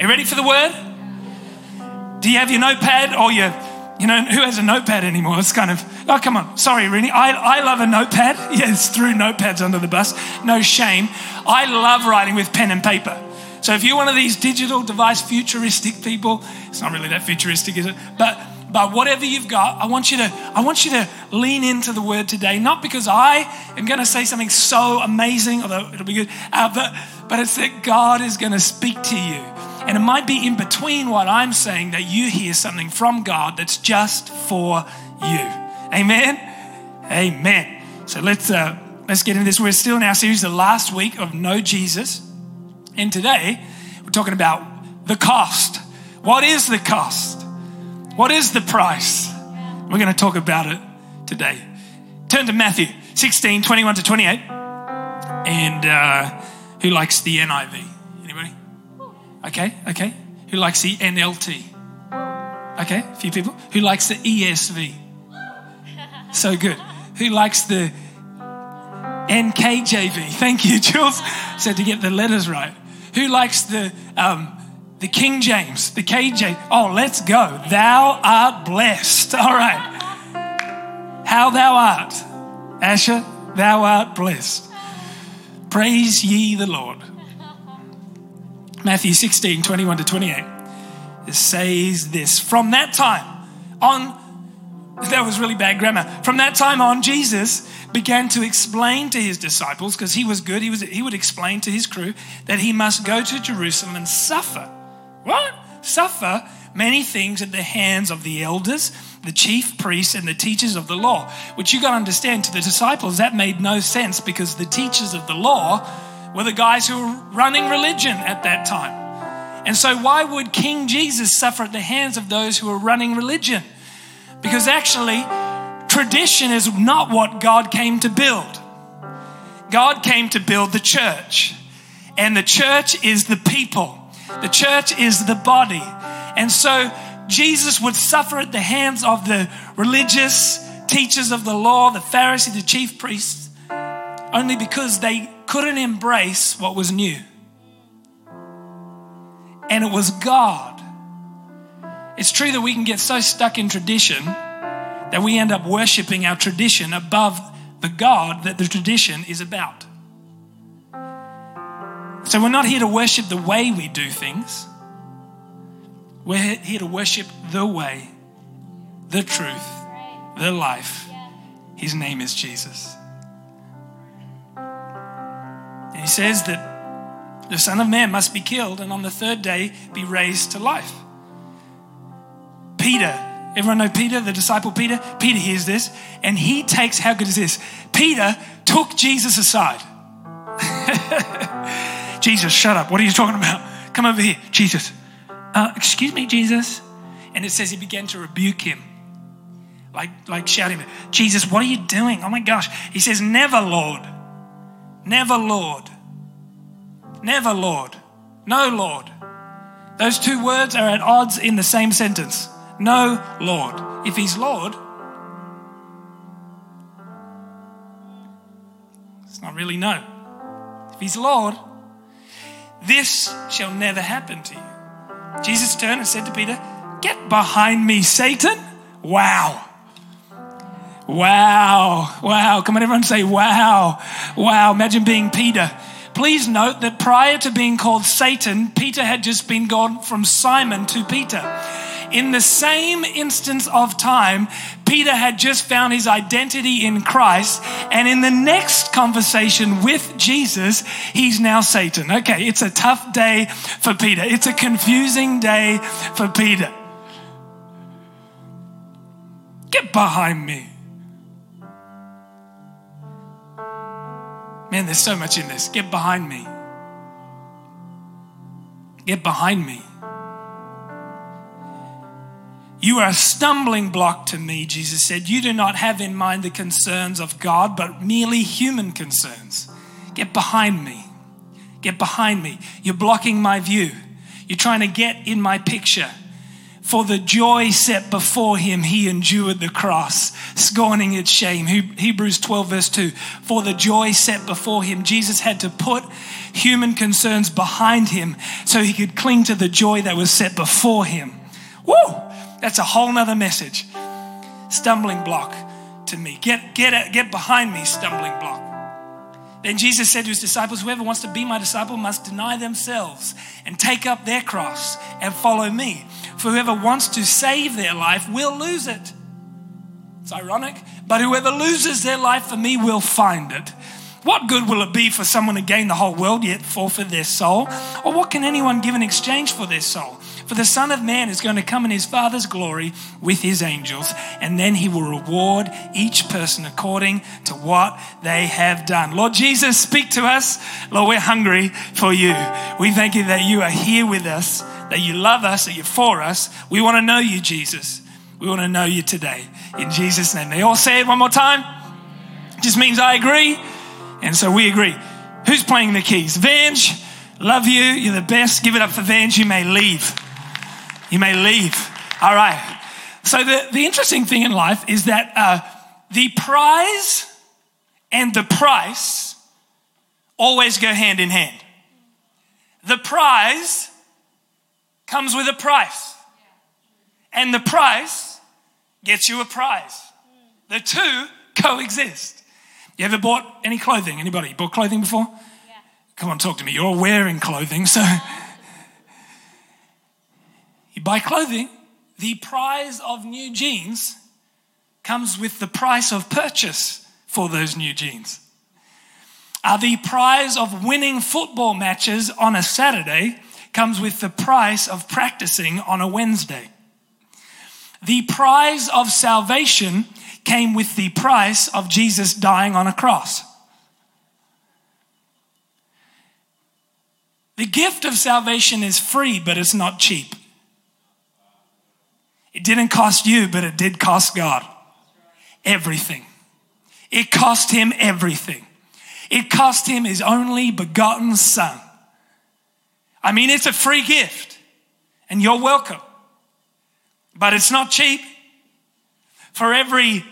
you ready for the word? Do you have your notepad or your, you know, who has a notepad anymore? It's kind of, oh, come on. Sorry, Rennie. I, I love a notepad. Yes, threw notepads under the bus. No shame. I love writing with pen and paper. So if you're one of these digital device futuristic people, it's not really that futuristic, is it? But but whatever you've got, I want you to I want you to lean into the word today. Not because I am going to say something so amazing, although it'll be good, uh, but but it's that God is going to speak to you, and it might be in between what I'm saying that you hear something from God that's just for you. Amen. Amen. So let's uh, let's get into this. We're still in our series, the last week of Know Jesus, and today we're talking about the cost. What is the cost? What is the price? We're going to talk about it today. Turn to Matthew 16, 21 to 28. And uh, who likes the NIV? Okay, okay. Who likes the NLT? Okay, a few people. Who likes the ESV? So good. Who likes the NKJV? Thank you, Jules. So to get the letters right. Who likes the um, the King James, the KJ. Oh, let's go. Thou art blessed. All right. How thou art, Asher, thou art blessed. Praise ye the Lord. Matthew 16, 21 to 28. It says this From that time on, that was really bad grammar. From that time on, Jesus began to explain to his disciples, because he was good, he, was, he would explain to his crew that he must go to Jerusalem and suffer what? Suffer many things at the hands of the elders, the chief priests, and the teachers of the law. Which you got to understand to the disciples, that made no sense because the teachers of the law were the guys who were running religion at that time. And so, why would King Jesus suffer at the hands of those who are running religion? Because actually, tradition is not what God came to build. God came to build the church, and the church is the people. The church is the body. And so Jesus would suffer at the hands of the religious teachers of the law, the Pharisees, the chief priests, only because they couldn't embrace what was new. And it was God. It's true that we can get so stuck in tradition that we end up worshiping our tradition above the God that the tradition is about. So we're not here to worship the way we do things. We're here to worship the way, the truth, the life. His name is Jesus. And he says that the Son of Man must be killed and on the third day be raised to life. Peter, everyone know Peter, the disciple Peter? Peter hears this and he takes, how good is this? Peter took Jesus aside. Jesus, shut up. What are you talking about? Come over here. Jesus, uh, excuse me, Jesus. And it says he began to rebuke him, like, like shouting, Jesus, what are you doing? Oh my gosh. He says, Never, Lord. Never, Lord. Never, Lord. No, Lord. Those two words are at odds in the same sentence. No, Lord. If he's Lord, it's not really no. If he's Lord, this shall never happen to you. Jesus turned and said to Peter, Get behind me, Satan. Wow. Wow. Wow. Come on, everyone say, Wow. Wow. Imagine being Peter. Please note that prior to being called Satan, Peter had just been gone from Simon to Peter. In the same instance of time, Peter had just found his identity in Christ. And in the next conversation with Jesus, he's now Satan. Okay, it's a tough day for Peter. It's a confusing day for Peter. Get behind me. Man, there's so much in this. Get behind me. Get behind me. You are a stumbling block to me, Jesus said. You do not have in mind the concerns of God, but merely human concerns. Get behind me. Get behind me. You're blocking my view. You're trying to get in my picture. For the joy set before him, he endured the cross, scorning its shame. Hebrews 12, verse 2. For the joy set before him, Jesus had to put human concerns behind him so he could cling to the joy that was set before him. Woo! That's a whole nother message. Stumbling block to me. Get, get, get behind me, stumbling block. Then Jesus said to his disciples, Whoever wants to be my disciple must deny themselves and take up their cross and follow me. For whoever wants to save their life will lose it. It's ironic, but whoever loses their life for me will find it. What good will it be for someone to gain the whole world yet forfeit their soul? Or what can anyone give in exchange for their soul? For the Son of Man is going to come in his Father's glory with his angels, and then he will reward each person according to what they have done. Lord Jesus, speak to us. Lord, we're hungry for you. We thank you that you are here with us, that you love us, that you're for us. We want to know you, Jesus. We want to know you today. In Jesus' name. They all say it one more time. Just means I agree. And so we agree. Who's playing the keys? Vange, love you. You're the best. Give it up for Vange. You may leave. You may leave. All right. So, the, the interesting thing in life is that uh, the prize and the price always go hand in hand. The prize comes with a price, and the price gets you a prize. The two coexist. You ever bought any clothing? Anybody bought clothing before? Yeah. Come on, talk to me. You're wearing clothing, so buy clothing, the prize of new jeans comes with the price of purchase for those new jeans. Uh, the prize of winning football matches on a Saturday comes with the price of practicing on a Wednesday. The prize of salvation came with the price of Jesus dying on a cross. The gift of salvation is free, but it's not cheap. It didn't cost you, but it did cost God everything. It cost him everything. It cost him his only begotten son. I mean, it's a free gift, and you're welcome. But it's not cheap. For every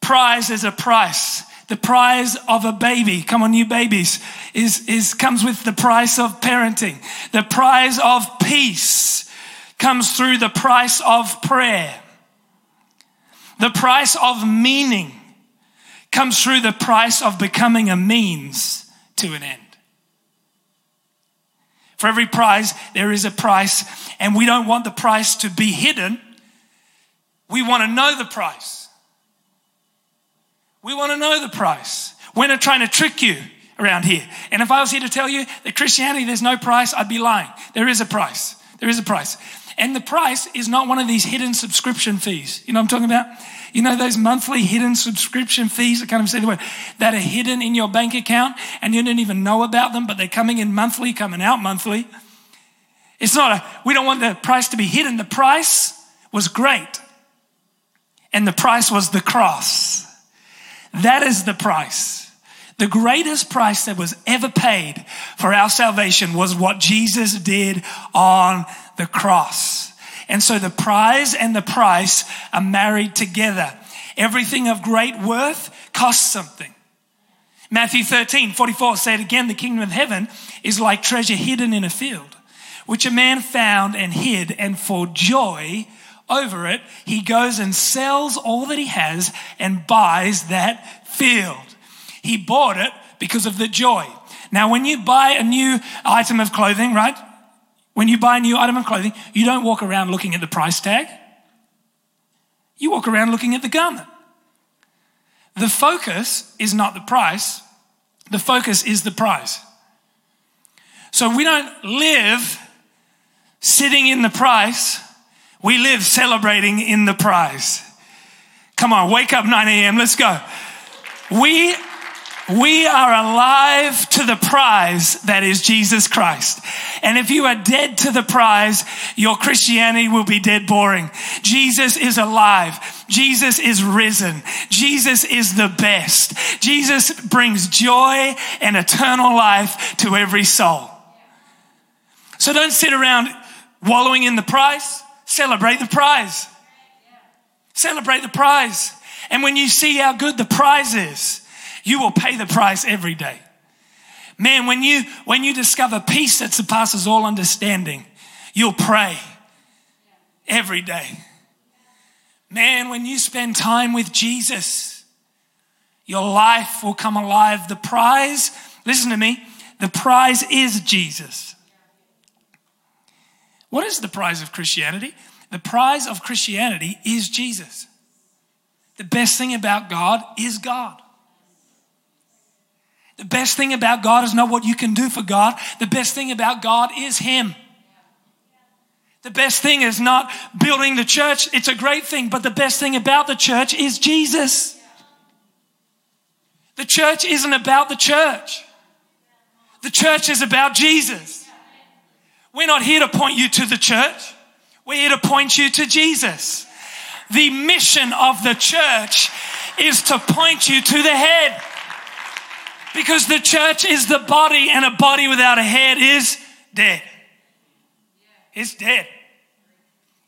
prize is a price. The prize of a baby, come on, you babies, is, is comes with the price of parenting. The prize of peace comes through the price of prayer. The price of meaning comes through the price of becoming a means to an end. For every prize, there is a price, and we don't want the price to be hidden. We want to know the price. We want to know the price. We're not trying to trick you around here. And if I was here to tell you that Christianity, there's no price, I'd be lying. There is a price. There is a price. And the price is not one of these hidden subscription fees. You know what I'm talking about? You know those monthly hidden subscription fees, I can't even say the word, that are hidden in your bank account and you didn't even know about them, but they're coming in monthly, coming out monthly. It's not a, we don't want the price to be hidden. The price was great. And the price was the cross. That is the price. The greatest price that was ever paid for our salvation was what Jesus did on the cross. And so the prize and the price are married together. Everything of great worth costs something. Matthew 13, 44 said again, the kingdom of heaven is like treasure hidden in a field, which a man found and hid, and for joy over it, he goes and sells all that he has and buys that field. He bought it because of the joy. Now, when you buy a new item of clothing, right? When you buy a new item of clothing, you don't walk around looking at the price tag. You walk around looking at the garment. The focus is not the price, the focus is the prize. So we don't live sitting in the price, we live celebrating in the prize. Come on, wake up 9 a.m., let's go. We we are alive to the prize that is Jesus Christ. And if you are dead to the prize, your Christianity will be dead boring. Jesus is alive. Jesus is risen. Jesus is the best. Jesus brings joy and eternal life to every soul. So don't sit around wallowing in the prize. Celebrate the prize. Celebrate the prize. And when you see how good the prize is, you will pay the price every day. Man, when you when you discover peace that surpasses all understanding, you'll pray every day. Man, when you spend time with Jesus, your life will come alive. The prize, listen to me, the prize is Jesus. What is the prize of Christianity? The prize of Christianity is Jesus. The best thing about God is God. The best thing about God is not what you can do for God. The best thing about God is Him. The best thing is not building the church. It's a great thing, but the best thing about the church is Jesus. The church isn't about the church. The church is about Jesus. We're not here to point you to the church. We're here to point you to Jesus. The mission of the church is to point you to the head. Because the church is the body, and a body without a head is dead. It's dead.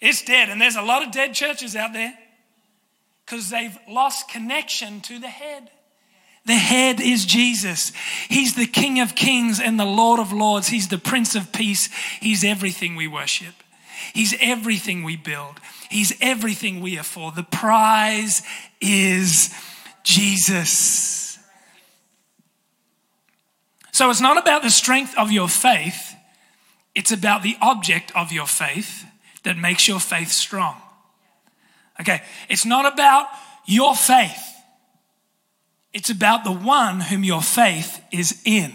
It's dead. And there's a lot of dead churches out there because they've lost connection to the head. The head is Jesus. He's the King of kings and the Lord of lords. He's the Prince of peace. He's everything we worship. He's everything we build. He's everything we are for. The prize is Jesus. So it's not about the strength of your faith, it's about the object of your faith that makes your faith strong. Okay, it's not about your faith, it's about the one whom your faith is in.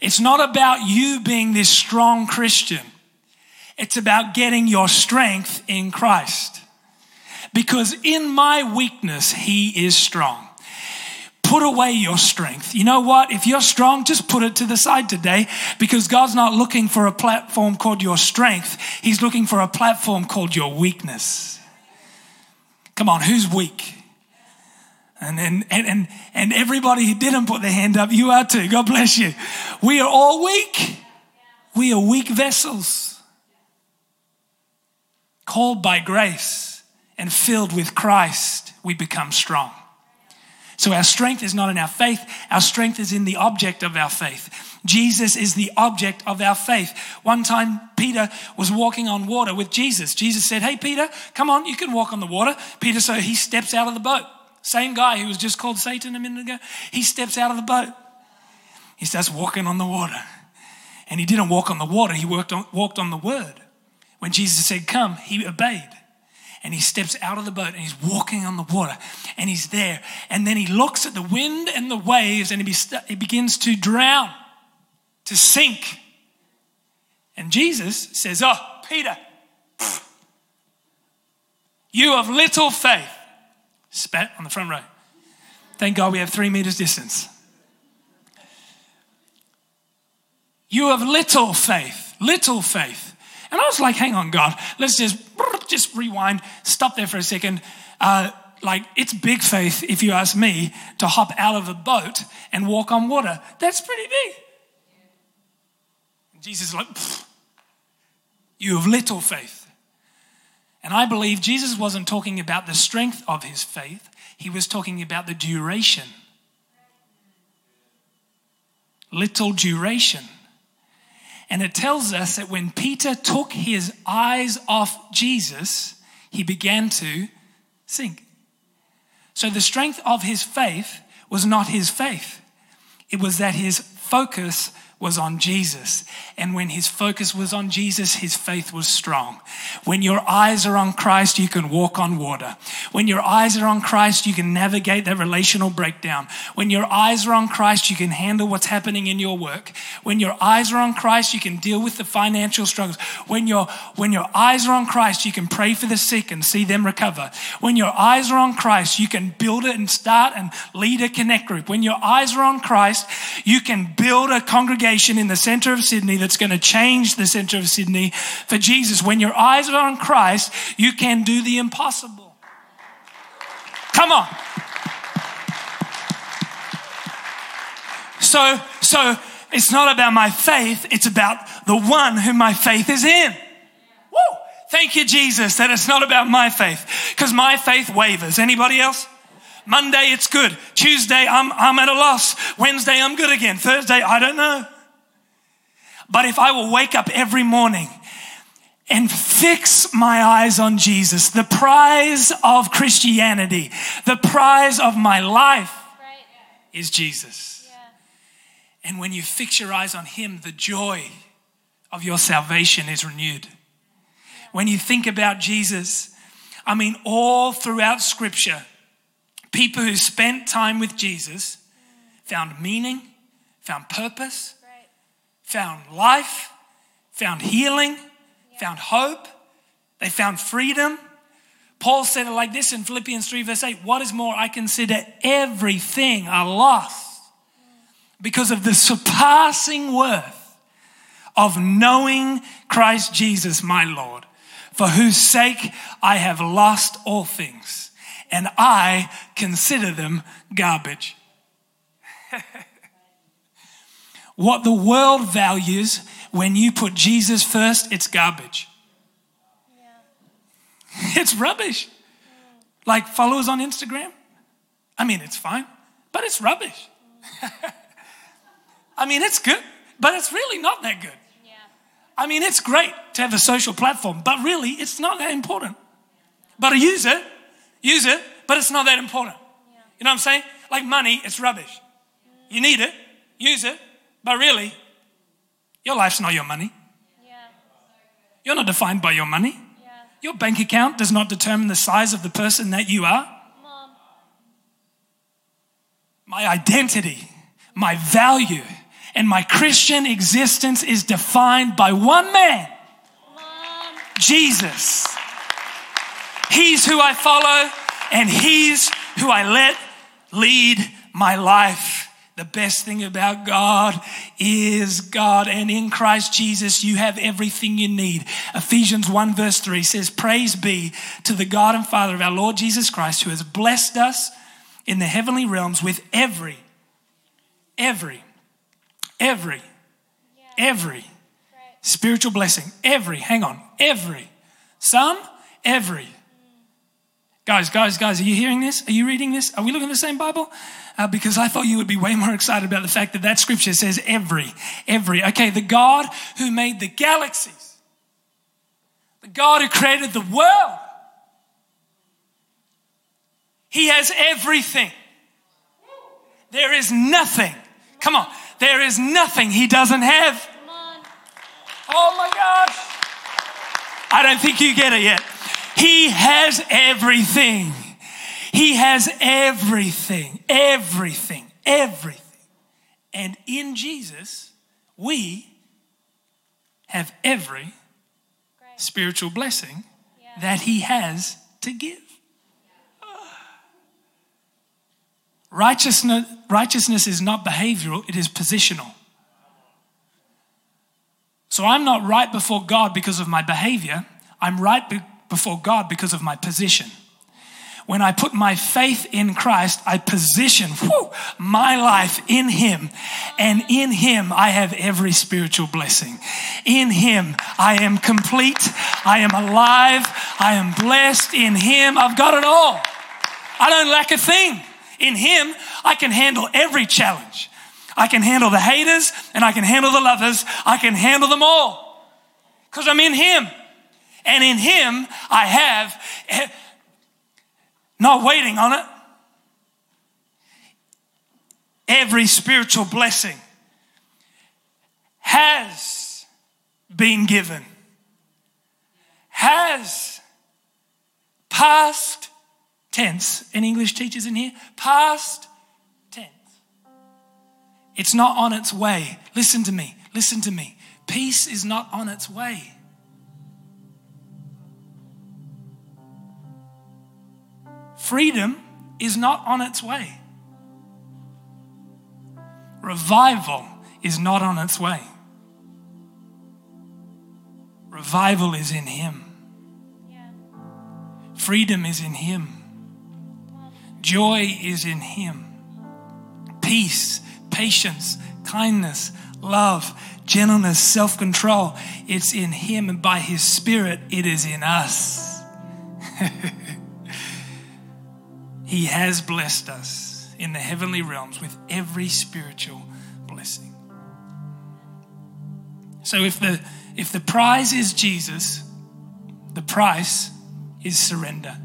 It's not about you being this strong Christian. It's about getting your strength in Christ. Because in my weakness, He is strong. Put away your strength. You know what? If you're strong, just put it to the side today because God's not looking for a platform called your strength. He's looking for a platform called your weakness. Come on, who's weak? And, and, and, and everybody who didn't put their hand up, you are too. God bless you. We are all weak. We are weak vessels. Called by grace and filled with Christ, we become strong. So our strength is not in our faith, our strength is in the object of our faith. Jesus is the object of our faith. One time, Peter was walking on water with Jesus. Jesus said, Hey, Peter, come on, you can walk on the water. Peter, so he steps out of the boat. Same guy who was just called Satan a minute ago, he steps out of the boat. He starts walking on the water. And he didn't walk on the water, he worked on, walked on the word. When Jesus said, Come, he obeyed and he steps out of the boat and he's walking on the water and he's there. And then he looks at the wind and the waves and he, be, he begins to drown, to sink. And Jesus says, Oh, Peter, you have little faith. Spat on the front row. Thank God we have three meters distance. You have little faith, little faith. And I was like, hang on, God, let's just just rewind, stop there for a second. Uh, like it's big faith, if you ask me, to hop out of a boat and walk on water. That's pretty big. Jesus is like, you have little faith. And I believe Jesus wasn't talking about the strength of his faith, he was talking about the duration. Little duration. And it tells us that when Peter took his eyes off Jesus, he began to sink. So the strength of his faith was not his faith, it was that his focus was on Jesus. And when his focus was on Jesus, his faith was strong. When your eyes are on Christ, you can walk on water. When your eyes are on Christ, you can navigate that relational breakdown. When your eyes are on Christ, you can handle what's happening in your work. When your eyes are on Christ, you can deal with the financial struggles. When your, when your eyes are on Christ, you can pray for the sick and see them recover. When your eyes are on Christ, you can build it and start and lead a connect group. When your eyes are on Christ, you can build a congregation congregation in the center of Sydney that's going to change the center of Sydney for Jesus. When your eyes are on Christ, you can do the impossible. Come on. So, so it's not about my faith, it's about the one whom my faith is in. Woo! Thank you, Jesus, that it's not about my faith because my faith wavers. Anybody else? Monday, it's good. Tuesday, I'm, I'm at a loss. Wednesday, I'm good again. Thursday, I don't know. But if I will wake up every morning and fix my eyes on Jesus, the prize of Christianity, the prize of my life Right. is Jesus. Yeah. And when you fix your eyes on Him, the joy of your salvation is renewed. When you think about Jesus, I mean, all throughout Scripture, people who spent time with Jesus mm. found meaning, found purpose. Found life, found healing, found hope, they found freedom. Paul said it like this in Philippians 3, verse 8 What is more, I consider everything a loss because of the surpassing worth of knowing Christ Jesus, my Lord, for whose sake I have lost all things, and I consider them garbage. what the world values when you put Jesus first, it's garbage. It's rubbish. Like followers on Instagram. I mean, it's fine, but it's rubbish. I mean, it's good, but it's really not that good. Yeah. I mean, it's great to have a social platform, but really, it's not that important. But I use it, use it, but it's not that important. You know what I'm saying? Like money, it's rubbish. You need it, use it, but really, your life's not your money. Yeah. You're not defined by your money. Yeah. Your bank account does not determine the size of the person that you are. Mom. My identity, my value, and my Christian existence is defined by one man, Mom. Jesus. He's who I follow, and He's who I let lead my life. The best thing about God is God, and in Christ Jesus, you have everything you need. Ephesians 1, verse 3 says, Praise be to the God and Father of our Lord Jesus Christ, who has blessed us in the heavenly realms with every, every, every, every spiritual blessing. Every, hang on, every. Some, every. Mm. Guys, guys, guys, are you hearing this? Are you reading this? Are we looking at the same Bible? Uh, because I thought you would be way more excited about the fact that that scripture says every, every. Okay, the God who made the galaxies, the God who created the world, He has everything. There is nothing, come on, there is nothing He doesn't have. Oh my gosh. I don't think you get it yet. He has everything. He has everything, everything, everything. And in Jesus, we have every Great. spiritual blessing Yeah. that He has to give. Ah. Righteousness, righteousness is not behavioral, it is positional. So I'm not right before God because of my behavior. I'm right be- before God because of my position. When I put my faith in Christ, I position whew, my life in Him. And in Him, I have every spiritual blessing. In Him, I am complete. I am alive. I am blessed. In Him, I've got it all. I don't lack a thing. In Him, I can handle every challenge. I can handle the haters and I can handle the lovers. I can handle them all because I'm in Him. And in Him, I have, not waiting on it, every spiritual blessing has been given, has past tense. Any English teachers in here? Past tense. It's not on its way. Listen to me. Listen to me. Peace is not on its way. Freedom is not on its way. Revival is not on its way. Revival is in Him. Freedom is in Him. Joy is in Him. Peace, patience, kindness, love, gentleness, self control. It's in Him, and by His Spirit, it is in us. he has blessed us in the heavenly realms with every spiritual blessing. So if the if the prize is Jesus, the price is surrender.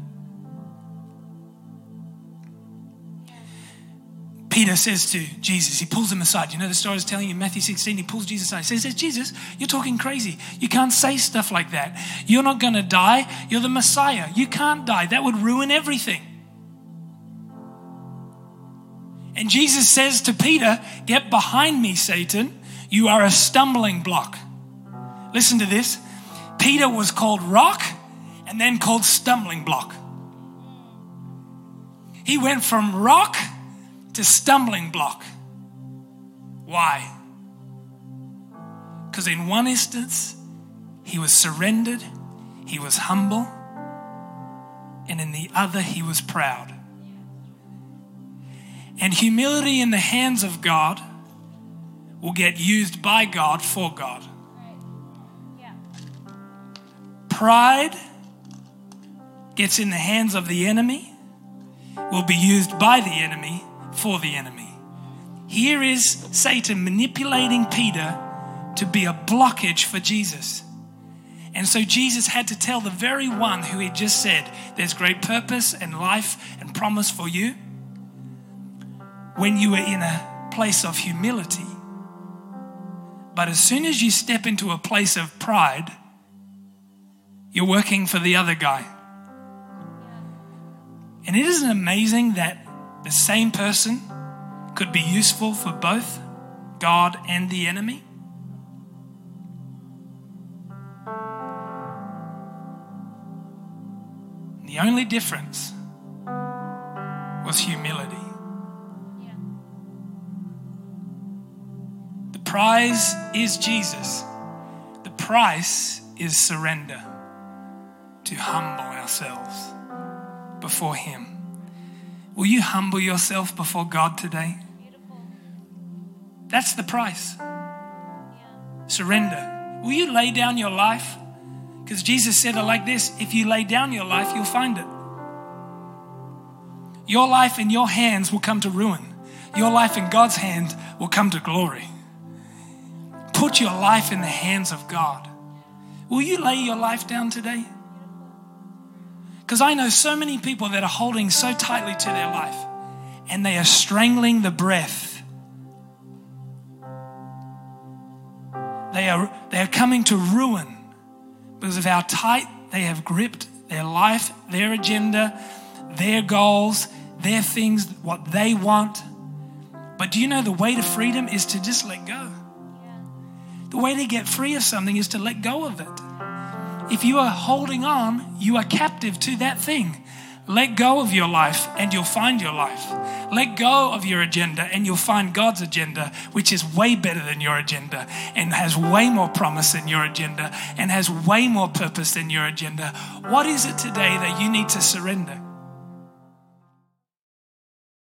Peter says to Jesus, he pulls him aside. You know the story I was telling you in Matthew 16? He pulls Jesus aside. He says, Jesus, you're talking crazy. You can't say stuff like that. You're not going to die. You're the Messiah. You can't die. That would ruin everything. And Jesus says to Peter, Get behind me, Satan. You are a stumbling block. Listen to this. Peter was called rock and then called stumbling block. He went from rock to stumbling block. Why? Because in one instance, he was surrendered, he was humble, and in the other, he was proud. And humility in the hands of God will get used by God for God. Pride gets in the hands of the enemy, will be used by the enemy for the enemy. Here is Satan manipulating Peter to be a blockage for Jesus. And so Jesus had to tell the very one who he just said, There's great purpose and life and promise for you. When you were in a place of humility, but as soon as you step into a place of pride, you're working for the other guy. And it isn't amazing that the same person could be useful for both God and the enemy? The only difference was humility. The prize is Jesus. The price is surrender to humble ourselves before Him. Will you humble yourself before God today? That's the price. Surrender. Will you lay down your life? Because Jesus said it like this if you lay down your life, you'll find it. Your life in your hands will come to ruin, your life in God's hand will come to glory. Put your life in the hands of God. Will you lay your life down today? Because I know so many people that are holding so tightly to their life and they are strangling the breath. They are, they are coming to ruin because of how tight they have gripped their life, their agenda, their goals, their things, what they want. But do you know the way to freedom is to just let go? The way to get free of something is to let go of it. If you are holding on, you are captive to that thing. Let go of your life and you'll find your life. Let go of your agenda and you'll find God's agenda, which is way better than your agenda and has way more promise than your agenda and has way more purpose than your agenda. What is it today that you need to surrender?